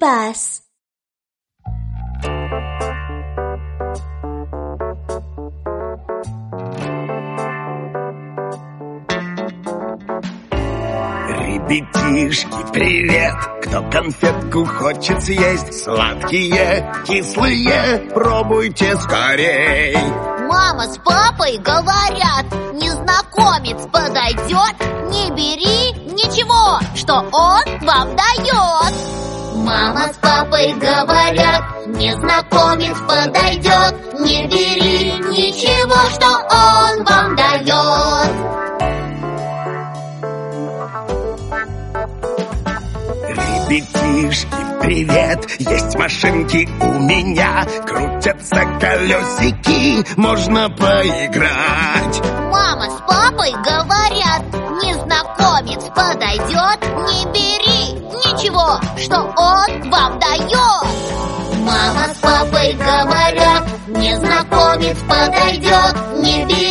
пес. Ребятишки, привет! Кто конфетку хочет съесть? Сладкие, кислые, пробуйте скорей! Мама с папой говорят, незнакомец подойдет, не бери ничего, что он вам дает. Мама с папой говорят, незнакомец подойдет, не бери ничего, что он вам дает. Ребятишки, привет! Есть машинки у меня Крутятся колесики, можно поиграть Мама с папой говорят, незнакомец подойдет, не бери ничего, что он вам дает. Мама с папой говорят, незнакомец подойдет, не бери